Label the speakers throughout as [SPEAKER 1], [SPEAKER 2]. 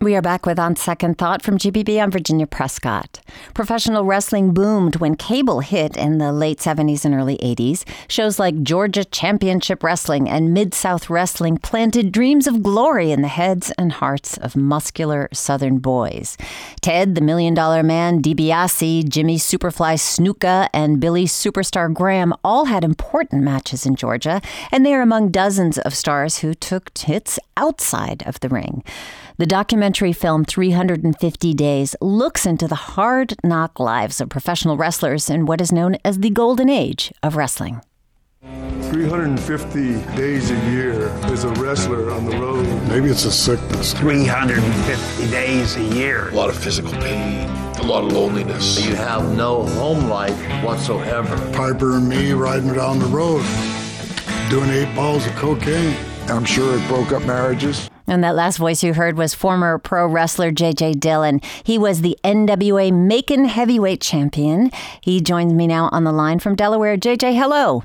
[SPEAKER 1] We are back with On Second Thought from GPB. I'm Virginia Prescott. Professional wrestling boomed when cable hit in the late 70s and early 80s. Shows like Georgia Championship Wrestling and Mid South Wrestling planted dreams of glory in the heads and hearts of muscular Southern boys. Ted, the Million Dollar Man, DiBiase, Jimmy Superfly Snuka, and Billy Superstar Graham all had important matches in Georgia, and they are among dozens of stars who took hits outside of the ring. The documentary film 350 Days looks into the hard knock lives of professional wrestlers in what is known as the golden age of wrestling.
[SPEAKER 2] 350 days a year as a wrestler on the road.
[SPEAKER 3] Maybe it's a sickness.
[SPEAKER 4] 350 days a year.
[SPEAKER 5] A lot of physical pain, a lot of loneliness.
[SPEAKER 6] You have no home life whatsoever.
[SPEAKER 3] Piper and me riding down the road, doing eight balls of cocaine.
[SPEAKER 2] I'm sure it broke up marriages.
[SPEAKER 1] And that last voice you heard was former pro wrestler J.J. Dillon. He was the NWA Macon heavyweight champion. He joins me now on the line from Delaware. J.J., hello.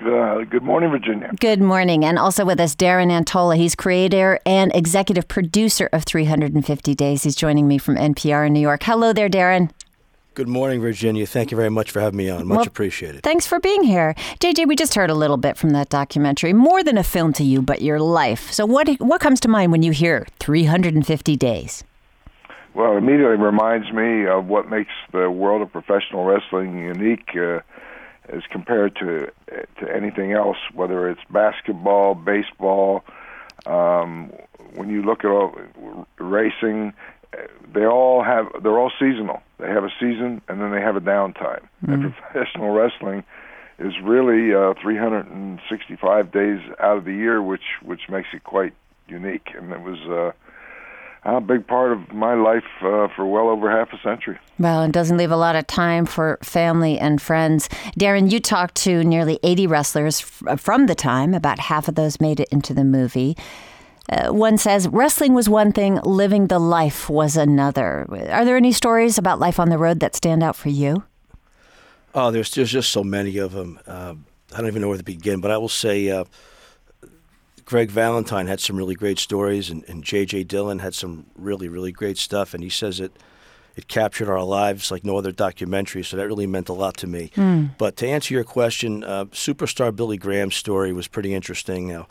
[SPEAKER 2] Uh, good morning, Virginia.
[SPEAKER 1] Good morning. And also with us, Darren Antola. He's creator and executive producer of 350 Days. He's joining me from NPR in New York. Hello there, Darren.
[SPEAKER 7] Good morning, Virginia. Thank you very much for having me on. Much
[SPEAKER 1] Well,
[SPEAKER 7] appreciated.
[SPEAKER 1] Thanks for being here. JJ, we just heard a little bit from that documentary. More than a film to you, but your life. So what what comes to mind when you hear 350 days?
[SPEAKER 2] Well, it immediately reminds me of what makes the world of professional wrestling unique uh, as compared to to anything else, whether it's basketball, baseball. Um, when you look at all, racing, they all have they're all seasonal. They have a season and then they have a downtime. And professional wrestling is really uh, 365 days out of the year, which which makes it quite unique. And it was uh, a big part of my life uh, for well over half a century.
[SPEAKER 1] Well, it doesn't leave a lot of time for family and friends. Darren, you talked to nearly 80 wrestlers f- from the time. About half of those made it into the movie. Uh, one says wrestling was one thing, living the life was another. Are there any stories about life on the road that stand out for you?
[SPEAKER 7] Oh, there's, there's just so many of them. Uh, I don't even know where to begin, but I will say uh, Greg Valentine had some really great stories, and, and J.J. Dillon had some really, really great stuff. And he says it, it captured our lives like no other documentary, so that really meant a lot to me. But to answer your question, uh, superstar Billy Graham's story was pretty interesting.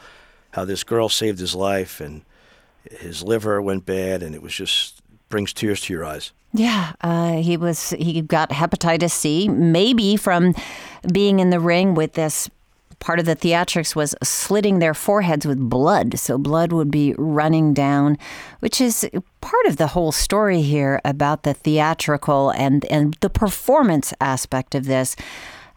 [SPEAKER 7] How this girl saved his life, and his liver went bad, and it was just brings tears to your eyes.
[SPEAKER 1] Yeah, uh, he was. He got hepatitis C, maybe from being in the ring with this. Part of the theatrics was slitting their foreheads with blood, so blood would be running down, which is part of the whole story here about the theatrical and and the performance aspect of this.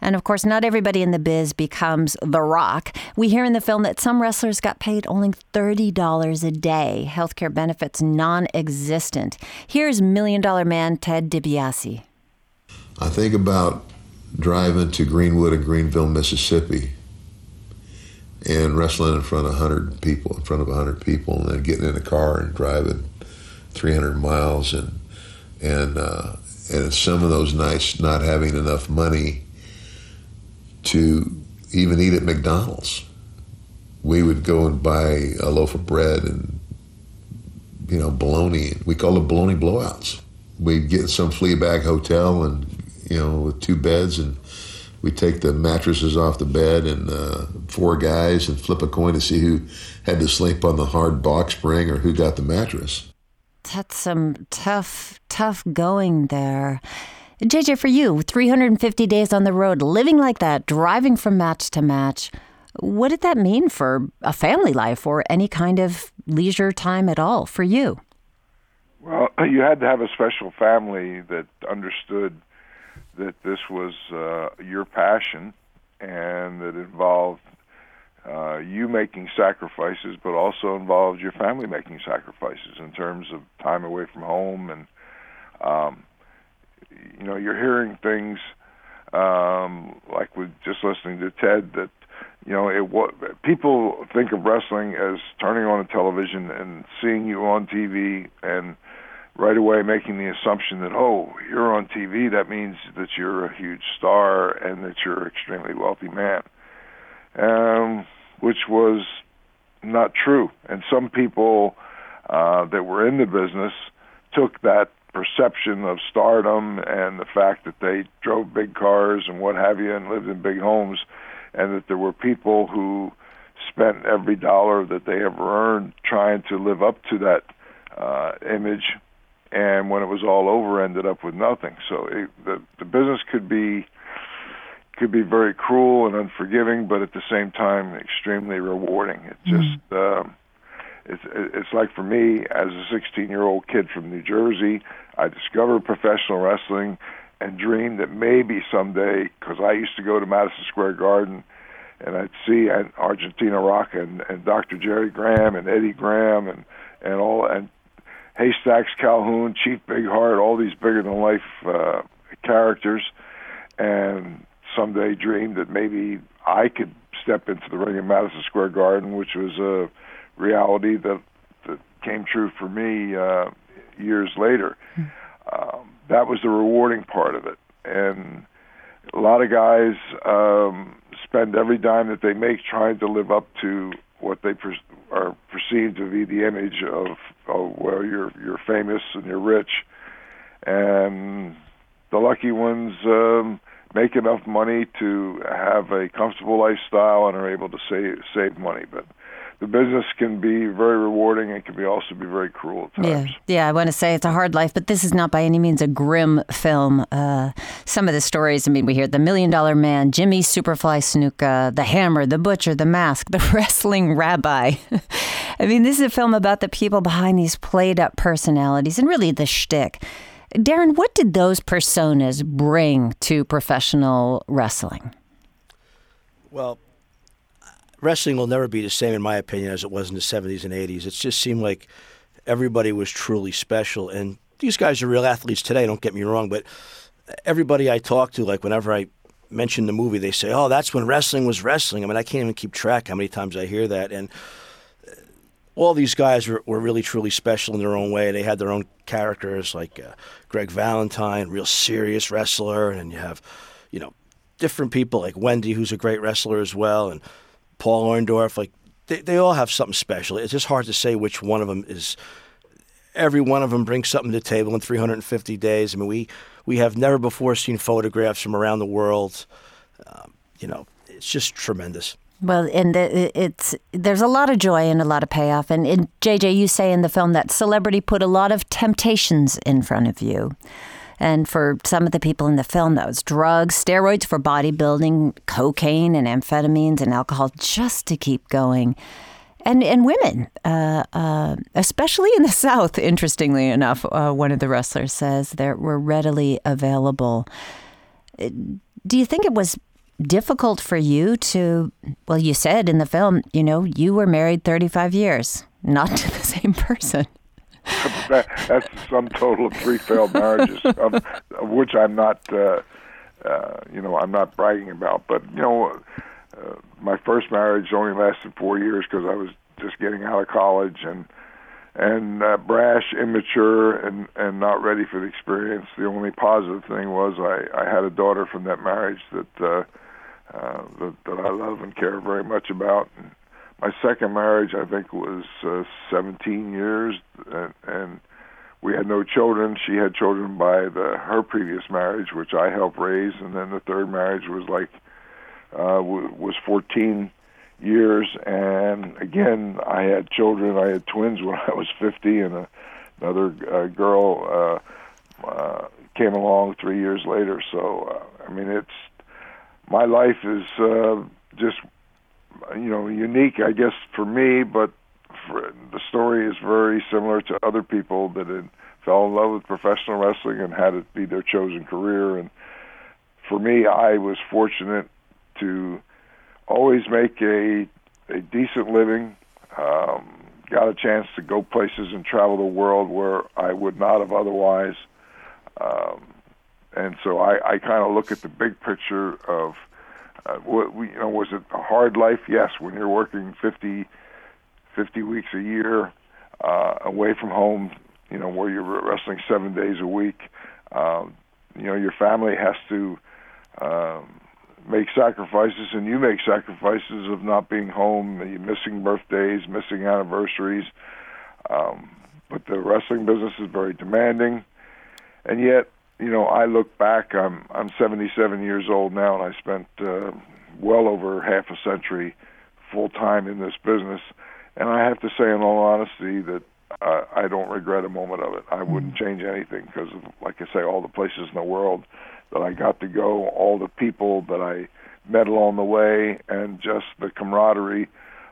[SPEAKER 1] And of course, not everybody in the biz becomes The Rock. We hear in the film that some wrestlers got paid only $30 a day, healthcare benefits non existent. Here's Million Dollar Man Ted DiBiase.
[SPEAKER 3] I think about driving to Greenwood and Greenville, Mississippi, and wrestling in front of 100 people, in front of 100 people, and then getting in a car and driving 300 miles, and and uh, and some of those nights not having enough money to even eat at McDonald's. We would go and buy a loaf of bread and you know bologna. We call it bologna blowouts. We'd get some flea bag hotel and you know with two beds and we take the mattresses off the bed and uh, four guys and flip a coin to see who had to sleep on the hard box spring or who got the mattress.
[SPEAKER 1] That's some tough, tough going there. JJ, for you, 350 days on the road, living like that, driving from match to match. What did that mean for a family life or any kind of leisure time at all for you?
[SPEAKER 2] Well, you had to have a special family that understood that this was uh, your passion and that involved uh, you making sacrifices, but also involved your family making sacrifices in terms of time away from home and um, you know you're hearing things um, like with just listening to Ted that you know, it what people think of wrestling as turning on a television and seeing you on TV and right away making the assumption that oh, you're on TV, that means that you're a huge star and that you're an extremely wealthy man, um, which was not true. And some people uh, that were in the business took that perception of stardom and the fact that they drove big cars and what have you and lived in big homes and that there were people who spent every dollar that they ever earned trying to live up to that uh, image, and when it was all over, ended up with nothing. So it, the the business could be could be very cruel and unforgiving, but at the same time extremely rewarding. It just mm. uh, it's it's like for me as a 16 year old kid from New Jersey, I discovered professional wrestling and dreamed that maybe someday, because I used to go to Madison Square Garden and I'd see Argentina Rocca and, and Dr. Jerry Graham and Eddie Graham and and all and Haystacks Calhoun, Chief Big Heart, all these bigger than life uh, characters, and someday dreamed that maybe I could step into the ring in Madison Square Garden, which was a reality that that came true for me uh, years later. Hmm. Um, that was the rewarding part of it. And a lot of guys um, spend every dime that they make trying to live up to what they per- are perceived to be the image of, oh well, you're you're famous and you're rich, and the lucky ones um, make enough money to have a comfortable lifestyle and are able to save save money. But the business can be very rewarding and it can be also be very cruel at
[SPEAKER 1] times. Yeah, yeah. I want to say it's a hard life, but this is not by any means a grim film. Uh, some of the stories, I mean, we hear the Million Dollar Man, Jimmy Superfly Snuka, the Hammer, the Butcher, the Mask, the Wrestling Rabbi. I mean, this is a film about the people behind these played up personalities and really the shtick. Darren, what did those personas bring to professional wrestling?
[SPEAKER 7] Well, wrestling will never be the same, in my opinion, as it was in the 70s and 80s. It just seemed like everybody was truly special. And these guys are real athletes today, don't get me wrong, but everybody I talk to, like whenever I mention the movie, they say, oh, that's when wrestling was wrestling. I mean, I can't even keep track how many times I hear that. And uh, all these guys were, were really, truly special in their own way. They had their own characters, like uh, Greg Valentine, real serious wrestler, and you have, you know, different people like Wendy, who's a great wrestler as well, and Paul Orndorff, like they, they all have something special. It's just hard to say which one of them is. Every one of them brings something to the table in 350 days. I mean, we we have never before seen photographs from around the world. Um, you know, it's just tremendous.
[SPEAKER 1] Well, and it's there's a lot of joy and a lot of payoff. And, and JJ, you say in the film that celebrity put a lot of temptations in front of you. And for some of the people in the film, that was drugs, steroids for bodybuilding, cocaine and amphetamines and alcohol just to keep going. And, and women, uh, uh, especially in the South, interestingly enough, uh, one of the wrestlers says they were readily available. Uh, do you think it was difficult for you to, well, you said in the film, you know, you were married 35 years, not to the same person.
[SPEAKER 2] that, that's the sum total of three failed marriages, of, of which I'm not, uh, uh, you know, I'm not bragging about. But you know, uh, my first marriage only lasted four years because I was just getting out of college and and uh, brash, immature, and and not ready for the experience. The only positive thing was I I had a daughter from that marriage that uh, uh, that, that I love and care very much about. And, my second marriage, I think, was uh, 17 years, and, and we had no children. She had children by the her previous marriage, which I helped raise, and then the third marriage was like uh, w- was 14 years, and again, I had children. I had twins when I was 50, and a, another uh, girl uh, uh, came along three years later. So, uh, I mean, it's my life is uh, just you know unique, I guess, for me. But for, the story is very similar to other people that had fell in love with professional wrestling and had it be their chosen career. And for me, I was fortunate to always make a a decent living. Um, got a chance to go places and travel the world where I would not have otherwise. Um, and so I, I kind of look at the big picture of uh, what, you know, was it a hard life? Yes. When you're working 50, 50 weeks a year uh, away from home, you know, where you're wrestling seven days a week, um, you know, your family has to um, make sacrifices, and you make sacrifices of not being home, missing birthdays, missing anniversaries. Um, but the wrestling business is very demanding, and yet, you know, I look back. I'm I'm 77 years old now, and I spent uh, well over half a century full time in this business, and I have to say, in all honesty, that uh, I don't regret a moment of it. I wouldn't mm-hmm. change anything because, like I say, all the places in the world that I got to go, all the people that I met along the way, and just the camaraderie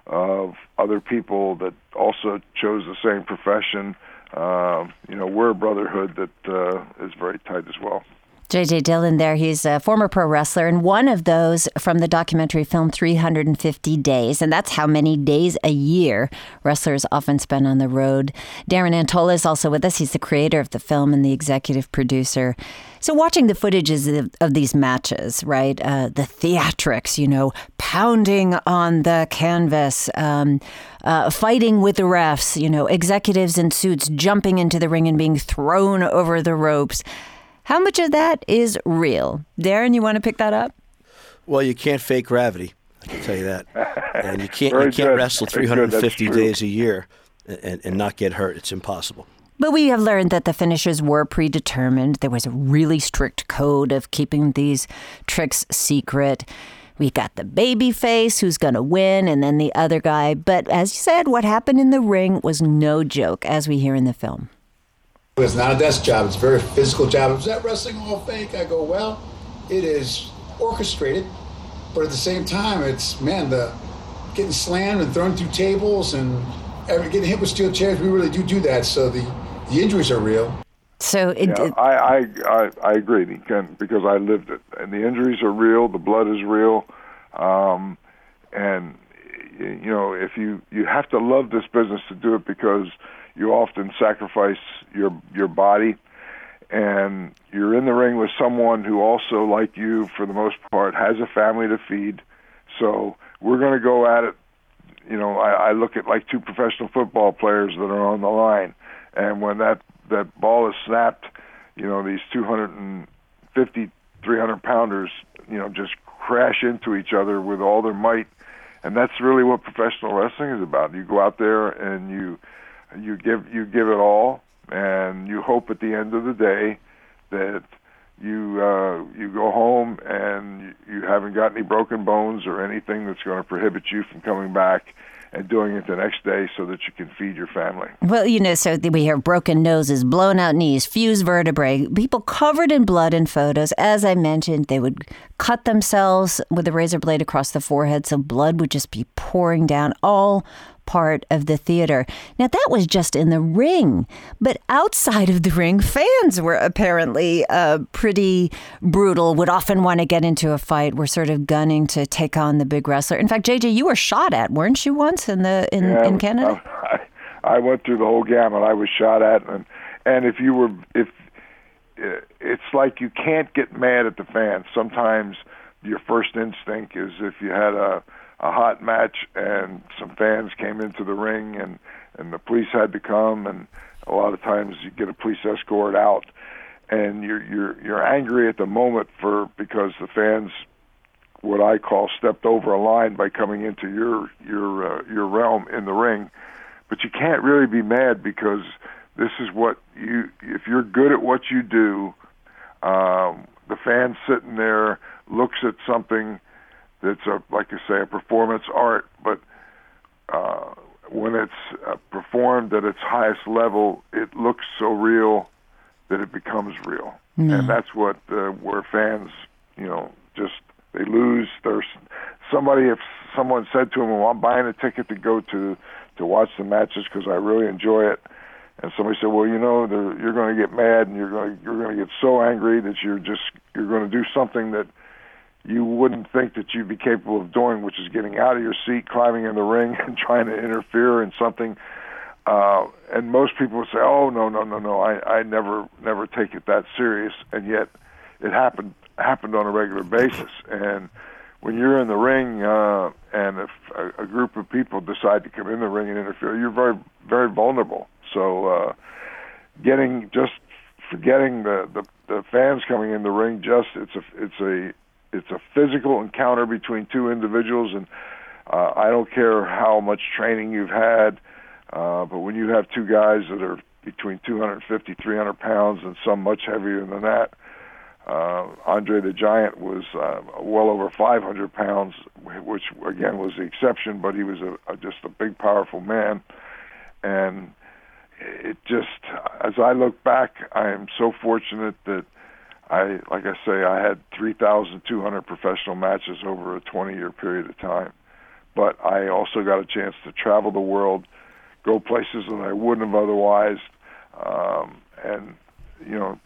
[SPEAKER 2] of other people that also chose the same profession. Uh, you know, we're a brotherhood that uh, is very tight as well.
[SPEAKER 1] J.J. Dillon there. He's a former pro wrestler and one of those from the documentary film 350 Days. And that's how many days a year wrestlers often spend on the road. Darren Antola is also with us. He's the creator of the film and the executive producer. So, watching the footages of, of these matches, right? Uh, the theatrics, you know, pounding on the canvas, um, uh, fighting with the refs, you know, executives in suits jumping into the ring and being thrown over the ropes. How much of that is real? Darren, you want to pick that up?
[SPEAKER 7] Well, you can't fake gravity. I can tell you that. And you can't you can't good. wrestle 350 days a year and, and not get hurt. It's impossible.
[SPEAKER 1] But we have learned that the finishes were predetermined. There was a really strict code of keeping these tricks secret. We got the baby face who's going to win, and then the other guy. But as you said, what happened in the ring was no joke, as we hear in the film.
[SPEAKER 8] It's not a desk job. It's a very physical job. Is that wrestling all fake? I go, well, it is orchestrated, but at the same time, it's man, the getting slammed and thrown through tables and getting hit with steel chairs. We really do do that. So the the injuries are real.
[SPEAKER 1] So it,
[SPEAKER 2] yeah, I, I, I I agree because I lived it, and the injuries are real. The blood is real, um, and you know if you you have to love this business to do it because you often sacrifice your your body and you're in the ring with someone who also like you for the most part has a family to feed. So we're going to go at it you know I, I look at like two professional football players that are on the line and when that that ball is snapped you know these 250 300 pounders you know just crash into each other with all their might and that's really what professional wrestling is about. You go out there and you you give you give it all, and you hope at the end of the day that you uh, you go home and you haven't got any broken bones or anything that's going to prohibit you from coming back and doing it the next day so that you can feed your family.
[SPEAKER 1] Well, you know, so we have broken noses, blown out knees, fused vertebrae, people covered in blood in photos. As I mentioned, they would cut themselves with a razor blade across the forehead, so blood would just be pouring down all part of the theater. Now, that was just in the ring, but outside of the ring, fans were apparently uh, pretty brutal, would often want to get into a fight, were sort of gunning to take on the big wrestler. In fact, JJ, you were shot at, weren't you, once in, the, in,
[SPEAKER 2] yeah,
[SPEAKER 1] in Canada?
[SPEAKER 2] I, I went through the whole gamut. I was shot at, and, and if you were, if it's like you can't get mad at the fans. Sometimes your first instinct is if you had a a hot match and some fans came into the ring and and the police had to come and a lot of times you get a police escort out and you're you're you're angry at the moment for because the fans what I call stepped over a line by coming into your your uh, your realm in the ring. But you can't really be mad because this is what you if you're good at what you do um the fan sitting there looks at something that's a like you say a performance art, but uh, when it's uh, performed at its highest level, it looks so real that it becomes real, mm. and that's what uh, where fans, you know, just they lose their somebody if someone said to them, "Well, I'm buying a ticket to go to to watch the matches because I really enjoy it." And somebody said, "Well, you know, you're going to get mad and you're going you're going to get so angry that you're just you're going to do something that you wouldn't think that you'd be capable of doing, which is getting out of your seat, climbing in the ring, and trying to interfere in something. Uh, and most people would say, "Oh no, no, no, no! I, I never, never take it that serious." And yet, it happened happened on a regular basis. And when you're in the ring uh, and if a, a group of people decide to come in the ring and interfere, you're very very vulnerable. So uh, getting just forgetting the, the the fans coming in the ring, just it's a it's a it's a physical encounter between two individuals, and uh, I don't care how much training you've had, uh, but when you have two guys that are between 250, 300 pounds, and some much heavier than that, uh, Andre the Giant was uh, well over 500 pounds, which again was the exception, but he was a, a just a big, powerful man, and it just as I look back, I am so fortunate that I, like I say, I had 3,200 professional matches over a 20-year period of time, but I also got a chance to travel the world, go places that I wouldn't have otherwise, um, and you know.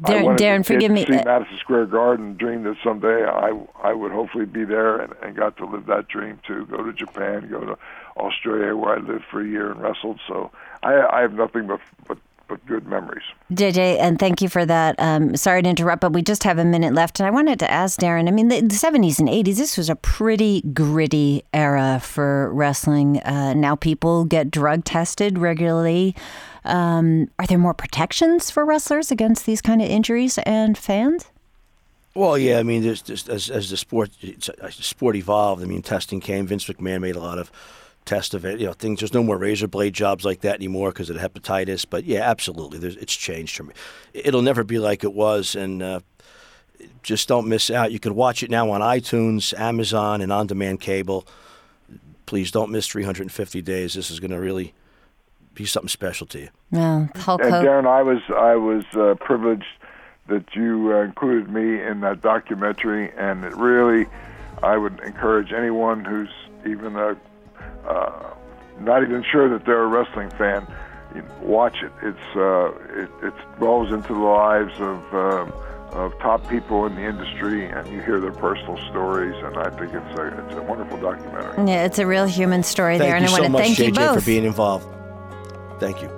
[SPEAKER 1] Darren, Darren forgive me.
[SPEAKER 2] See Madison Square Garden. Dreamed that someday I I would hopefully be there and, and got to live that dream too. Go to Japan, go to Australia where I lived for a year and wrestled. So I I have nothing but but but good memories.
[SPEAKER 1] JJ, and thank you for that. Um, sorry to interrupt, but we just have a minute left. And I wanted to ask Darren I mean, the, the 70s and 80s, this was a pretty gritty era for wrestling. Uh, now people get drug tested regularly. Um, are there more protections for wrestlers against these kind of injuries and fans?
[SPEAKER 7] Well, yeah, I mean, there's, there's, as, as the sport as the sport evolved, I mean, testing came. Vince McMahon made a lot of test of it. You know, things. There's no more razor blade jobs like that anymore because of hepatitis. But yeah, absolutely, there's, it's changed for me. It'll never be like it was, and uh, just don't miss out. You can watch it now on iTunes, Amazon, and on-demand cable. Please don't miss 350 days. This is going to really be something special to you.
[SPEAKER 1] Yeah,
[SPEAKER 2] Hulk and Darren, I was I was uh, privileged that you uh, included me in that documentary, and it really, I would encourage anyone who's even a uh, not even sure that they're a wrestling fan, you watch it. It's uh, it, it rolls into the lives of um, of top people in the industry, and you hear their personal stories. And I think it's a it's a wonderful documentary.
[SPEAKER 1] Yeah, it's a real human story
[SPEAKER 7] thank
[SPEAKER 1] there,
[SPEAKER 7] and
[SPEAKER 1] I
[SPEAKER 7] want
[SPEAKER 1] so
[SPEAKER 7] to
[SPEAKER 1] thank
[SPEAKER 7] JJ,
[SPEAKER 1] you both
[SPEAKER 7] for being involved. Thank you.